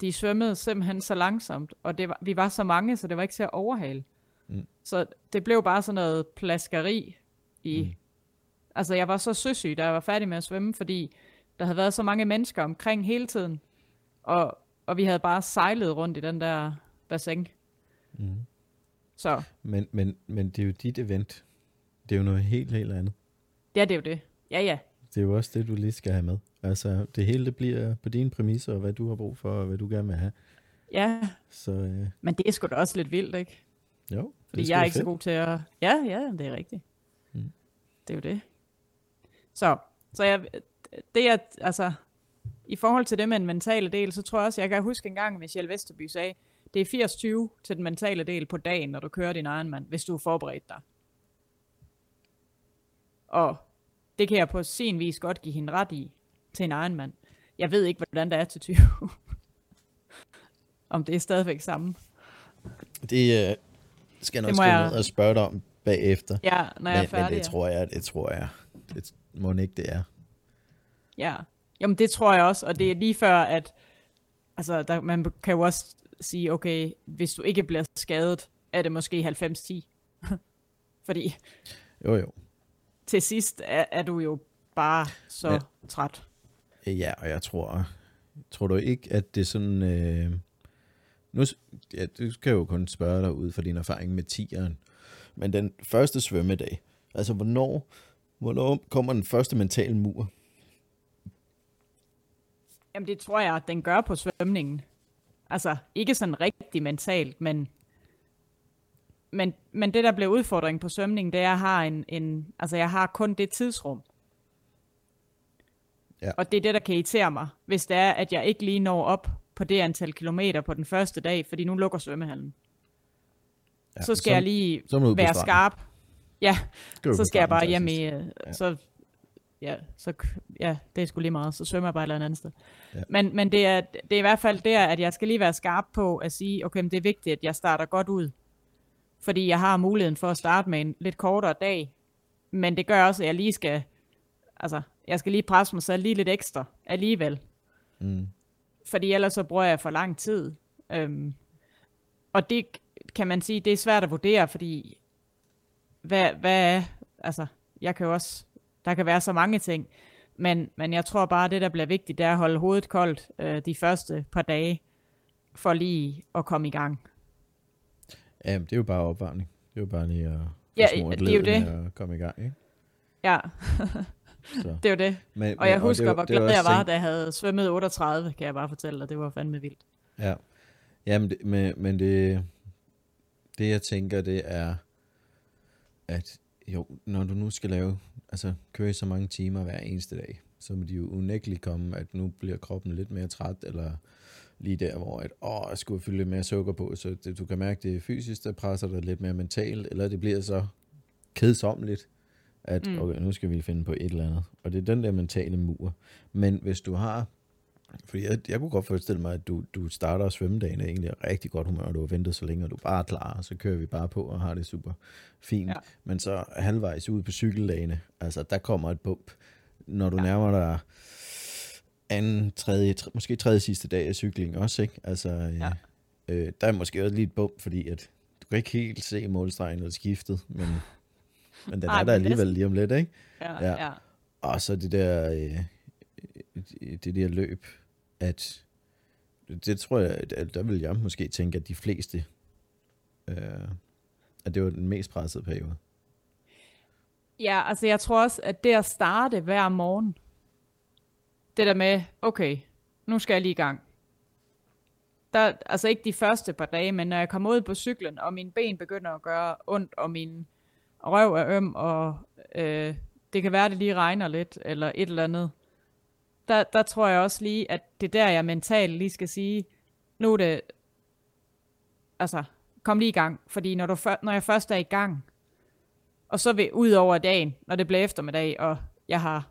de svømmede simpelthen så langsomt, og det var, vi var så mange, så det var ikke til at overhale. Mm. Så det blev bare sådan noget plaskeri i... Mm. Altså, jeg var så søsyg, da jeg var færdig med at svømme, fordi der havde været så mange mennesker omkring hele tiden, og, og vi havde bare sejlet rundt i den der bassin. Mm. Så Men, men, men det er jo dit event. Det er jo noget helt, helt andet. ja, det er jo det. Ja, ja. Det er jo også det, du lige skal have med. Altså, det hele det bliver på dine præmisser, og hvad du har brug for, og hvad du gerne vil have. Ja, Så øh, men det er sgu da også lidt vildt, ikke? jo, Fordi det jeg er ikke så fedt. god til at... Ja, ja, det er rigtigt. Mm. Det er jo det. Så, så jeg, det er, altså, i forhold til det med den mentale del, så tror jeg også, jeg kan huske en gang, Michelle Vesterby sagde, det er 80-20 til den mentale del på dagen, når du kører din egen mand, hvis du er forberedt dig. Og det kan jeg på sin vis godt give hende ret i til en egen mand. Jeg ved ikke, hvordan det er til 20. Om det er stadigvæk samme. Det øh, skal jeg nok skrive jeg- ned og spørge dig om bagefter. Ja, når jeg er men, færdig. men det tror jeg, det tror jeg. Det må ikke det er. Ja, jamen det tror jeg også, og det er lige før, at altså, der, man kan jo også sige, okay, hvis du ikke bliver skadet, er det måske 90-10. *laughs* Fordi Jo, jo. til sidst er, er du jo bare så Ja. træt. Ja, og jeg tror, tror du ikke, at det er sådan... Øh, nu, ja, du skal jo kun spørge dig ud fra din erfaring med tieren. Men den første svømmedag, altså hvornår, hvornår kommer den første mentale mur? Jamen det tror jeg, at den gør på svømningen. Altså ikke sådan rigtig mentalt, men, men, men det der bliver udfordringen på svømningen, det er, at jeg har, en, en, altså jeg har kun det tidsrum. Ja. Og det er det, der kan irritere mig, hvis det er, at jeg ikke lige når op på det antal kilometer på den første dag, fordi nu lukker svømmehallen. Ja, så skal så, jeg lige så være skarp. Ja, så skal jeg bare hjem i, øh, så, ja, så, ja, det er sgu lige meget, så svømmer jeg bare et eller andet sted. Ja. Men, men det, er, det er i hvert fald der, at jeg skal lige være skarp på at sige, okay, men det er vigtigt, at jeg starter godt ud. Fordi jeg har muligheden for at starte med en lidt kortere dag, men det gør også, at jeg lige skal, altså, jeg skal lige presse mig selv lige lidt ekstra alligevel. Mm. Fordi ellers så bruger jeg for lang tid. Øhm, og det kan man sige, det er svært at vurdere, fordi hvad, hvad er, altså, jeg kan jo også, der kan være så mange ting, men, men jeg tror bare, det der bliver vigtigt, det er at holde hovedet koldt øh, de første par dage, for lige at komme i gang. Ja, det er jo bare opvarmning. Det er jo bare lige at Ja, det er jo det. at komme i gang, ikke? Ja, Så. *laughs* det er jo det. Men, Og jeg husker, det er hvor det jo glad jeg var, ting- da jeg havde svømmet 38, kan jeg bare fortælle dig. Det var fandme vildt. Ja, ja men, det, men, men det, det jeg tænker, det er, at jo, når du nu skal lave, altså køre i så mange timer hver eneste dag, så må de jo unægteligt komme, at nu bliver kroppen lidt mere træt, eller lige der, hvor at, åh, jeg skulle fylde lidt mere sukker på, så det, du kan mærke, det er fysisk, der presser dig lidt mere mentalt, eller det bliver så kedsommeligt, at Mm. okay, nu skal vi finde på et eller andet. Og det er den der mentale mur. Men hvis du har fordi jeg, jeg kunne godt forestille mig, at du, du starter svømmedagen egentlig er rigtig godt humør, og du har ventet så længe, og du er bare klar, og så kører vi bare på og har det super fint. Ja. Men så halvvejs ud på cykeldagene, altså der kommer et bump, når du Ja. nærmer dig anden, tredje, tre, måske tredje sidste dag af cykling også, ikke? Altså, Ja. ja. øh, der er måske også lige et bump, fordi at du kan ikke helt se målstregen eller skiftet, men, men den Ej, er der alligevel lige om lidt, ikke? Ja, Ja. ja. Og så det der, øh, det der løb, at det tror jeg, at der vil jeg måske tænke, at de fleste, øh, at det var den mest pressede periode. Ja, altså jeg tror også, at det at starte hver morgen, det der med, okay, nu skal jeg lige i gang. Der, altså ikke de første par dage, men når jeg kommer ud på cyklen, og mine ben begynder at gøre ondt, og min røv er øm, og øh, det kan være, at det lige regner lidt, eller et eller andet. Der, der tror jeg også lige, at det er der, jeg mentalt lige skal sige, nu er det, altså, kom lige i gang. Fordi når, du, når jeg først er i gang, og så vil ud over dagen, når det bliver eftermiddag, og jeg har,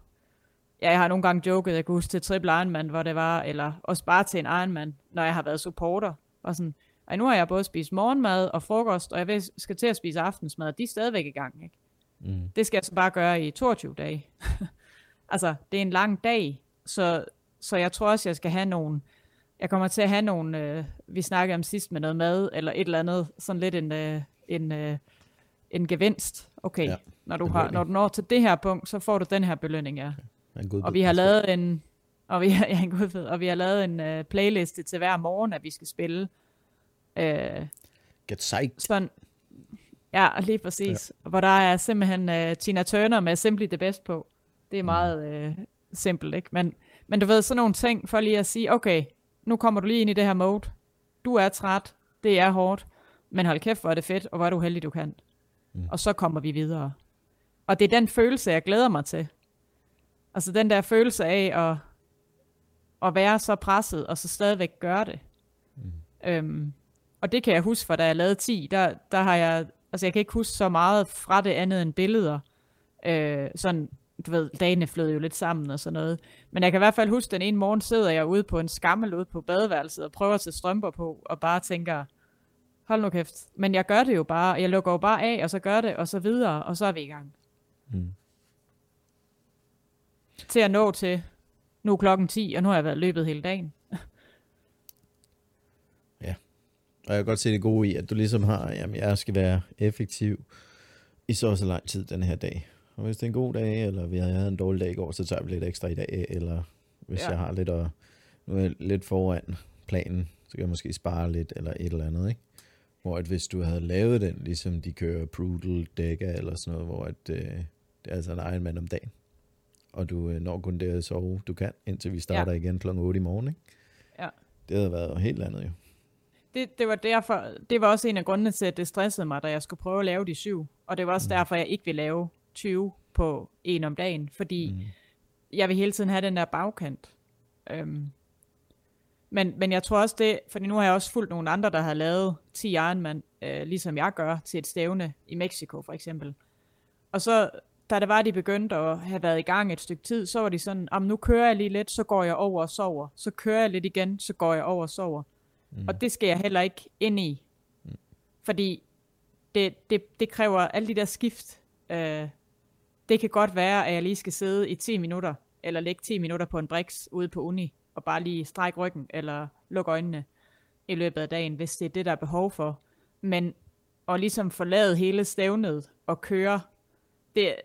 ja, jeg har nogle gange joket, jeg kan huske til Triple Ironman, hvor det var, eller også bare til en Ironman, når jeg har været supporter. Og sådan, ej, nu har jeg både spist morgenmad og frokost, og jeg skal til at spise aftensmad, og de er stadigvæk i gang, ikke? Mm. Det skal jeg så bare gøre i 22 dage. *laughs* altså, det er en lang dag, så, så jeg tror også, jeg skal have nogle, jeg kommer til at have nogle, øh, vi snakkede om sidst med noget mad, eller et eller andet, sådan lidt en, øh, en, øh, en gevinst. Okay, Ja, når, du har, når du når til det her punkt, så får du den her belønning, ja. En god *laughs* Og vi har lavet en, og vi har, ja, en god fed, og vi har lavet en uh, playliste til hver morgen, at vi skal spille. Uh, Get psyched. sådan, ja, lige præcis. Ja. Hvor der er simpelthen uh, Tina Turner med Simply the Best på. Det er meget uh, simpelt, ikke? Men, men du ved, sådan nogle ting, for lige at sige, okay, nu kommer du lige ind i det her mode. Du er træt, det er hårdt, men hold kæft, hvor er det fedt, og hvor er du heldig, du kan. Mm. Og så kommer vi videre. Og det er den følelse, jeg glæder mig til. Altså den der følelse af at, at være så presset, og så stadigvæk gøre det. Mm. Øhm, og det kan jeg huske, for da jeg lavede 10, der, der har jeg, altså jeg kan ikke huske så meget fra det andet end billeder. Øh, sådan, du ved, dagene flød jo lidt sammen og sådan noget. Men jeg kan i hvert fald huske, den ene morgen sidder jeg ude på en skammel ude på badeværelset og prøver at tage strømper på, og bare tænker, hold nu kæft. Men jeg gør det jo bare, jeg lukker jo bare af, og så gør det, og så videre, og så er vi i gang. Mm. Til at nå til, nu er klokken 10, og nu har jeg været løbet hele dagen. *laughs* Og jeg kan godt se det gode i, at du ligesom har, jamen jeg skal være effektiv i så og så lang tid den her dag. Og hvis det er en god dag, eller vi havde en dårlig dag i går, så tager vi lidt ekstra i dag, eller hvis Ja. jeg har lidt, og, nu er lidt foran planen, så kan jeg måske spare lidt, eller et eller andet, ikke? Hvor at hvis du havde lavet den, ligesom de kører Brutal Dækker, eller sådan noget, hvor at, øh, det er altså en egen mand om dagen, og du øh, når kun det at sove, du kan, indtil vi starter ja. igen kl. 8 i morgen, ikke? Ja. Det havde været helt andet jo. Det, det, var derfor, det var også en af grundene til, at det stressede mig, da jeg skulle prøve at lave de syv. Og det var også Mm. derfor, jeg ikke ville lave 20 på en om dagen. Fordi Mm. jeg vil hele tiden have den der bagkant. Øhm, men, men jeg tror også det, fordi nu har jeg også fulgt nogle andre, der har lavet 10 Ironman, øh, ligesom jeg gør, til et stævne i Mexico for eksempel. Og så, da det var, de begyndte at have været i gang et stykke tid, så var de sådan, om nu kører jeg lige lidt, så går jeg over og sover. Så kører jeg lidt igen, så går jeg over og sover. Mm. Og det skal jeg heller ikke ind i. Mm. Fordi det, det, det kræver alle de der skift. Øh, det kan godt være, at jeg lige skal sidde i 10 minutter, eller lægge 10 minutter på en briks ude på uni, og bare lige strække ryggen, eller lukke øjnene i løbet af dagen, hvis det er det, der er behov for. Men at ligesom forlade hele stævnet og køre det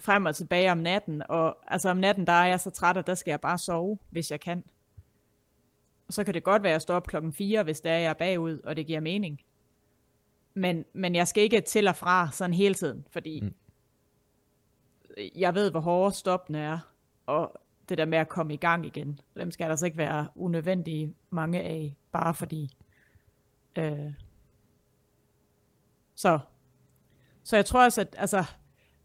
frem og tilbage om natten, og altså om natten, der er jeg så træt, at der skal jeg bare sove, hvis jeg kan. Og så kan det godt være, at jeg står op klokken 4, hvis det er, jeg er bagud, og det giver mening. Men, men jeg skal ikke til og fra sådan hele tiden, fordi mm jeg ved, hvor hårde stoppene er, og det der med at komme i gang igen, dem skal der altså ikke være unødvendige mange af, bare fordi. Øh, så, så jeg tror også, at altså,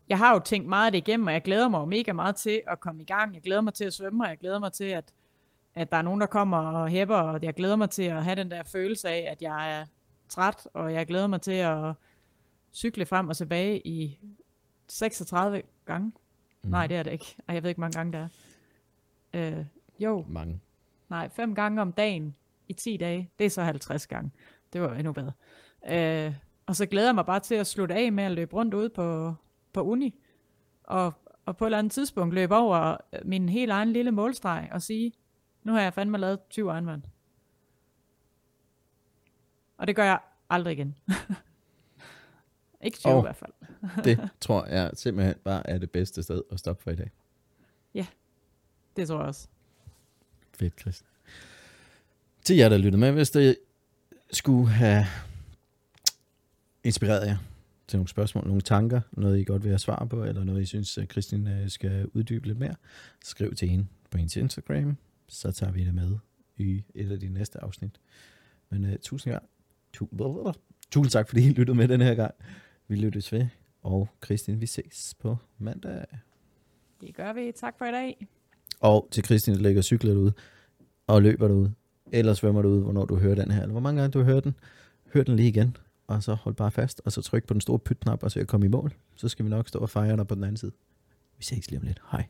jeg har jo tænkt meget af det igennem, og jeg glæder mig jo mega meget til at komme i gang. Jeg glæder mig til at svømme, og jeg glæder mig til, at, at der er nogen, der kommer og hæpper, og jeg glæder mig til at have den der følelse af, at jeg er træt, og jeg glæder mig til at cykle frem og tilbage i 36 gange. Mm. Nej, det er det ikke. Ej, jeg ved ikke, hvor mange gange det er. Øh, jo. Mange. Nej, fem gange om dagen i 10 dage. Det er så 50 gange. Det var endnu bedre. Øh, og så glæder jeg mig bare til at slutte af med at løbe rundt ude på, på uni. Og, og på et eller andet tidspunkt løbe over min helt egen lille målstreg og sige, nu har jeg fandme lavet 20 Ironman. Og det gør jeg aldrig igen. *laughs* Ikke 20 og i hvert fald. *laughs* det tror jeg simpelthen bare er det bedste sted at stoppe for i dag. Ja, det tror jeg også. Fedt, Chris. Til jer, der lytter med, hvis det skulle have inspireret jer til nogle spørgsmål, nogle tanker, noget I godt vil have svar på, eller noget I synes, at Christine øh, skal uddybe lidt mere, skriv til hende på hendes Instagram, så tager vi det med i et af de næste afsnit. Men uh, tusind, gang, tu, tusind tak, fordi I lyttede med den her gang. Vi lyttes ved, og Christine, vi ses på mandag. Det gør vi. Tak for i dag. Og til Christine, der ligger cykler ud og løber derude, eller svømmer derude, hvornår du hører den her, eller hvor mange gange du hører den, hør den lige igen, og så hold bare fast, og så tryk på den store pytknap, og så jeg komme i mål. Så skal vi nok stå og fejre dig på den anden side. Vi ses lige om lidt. Hej.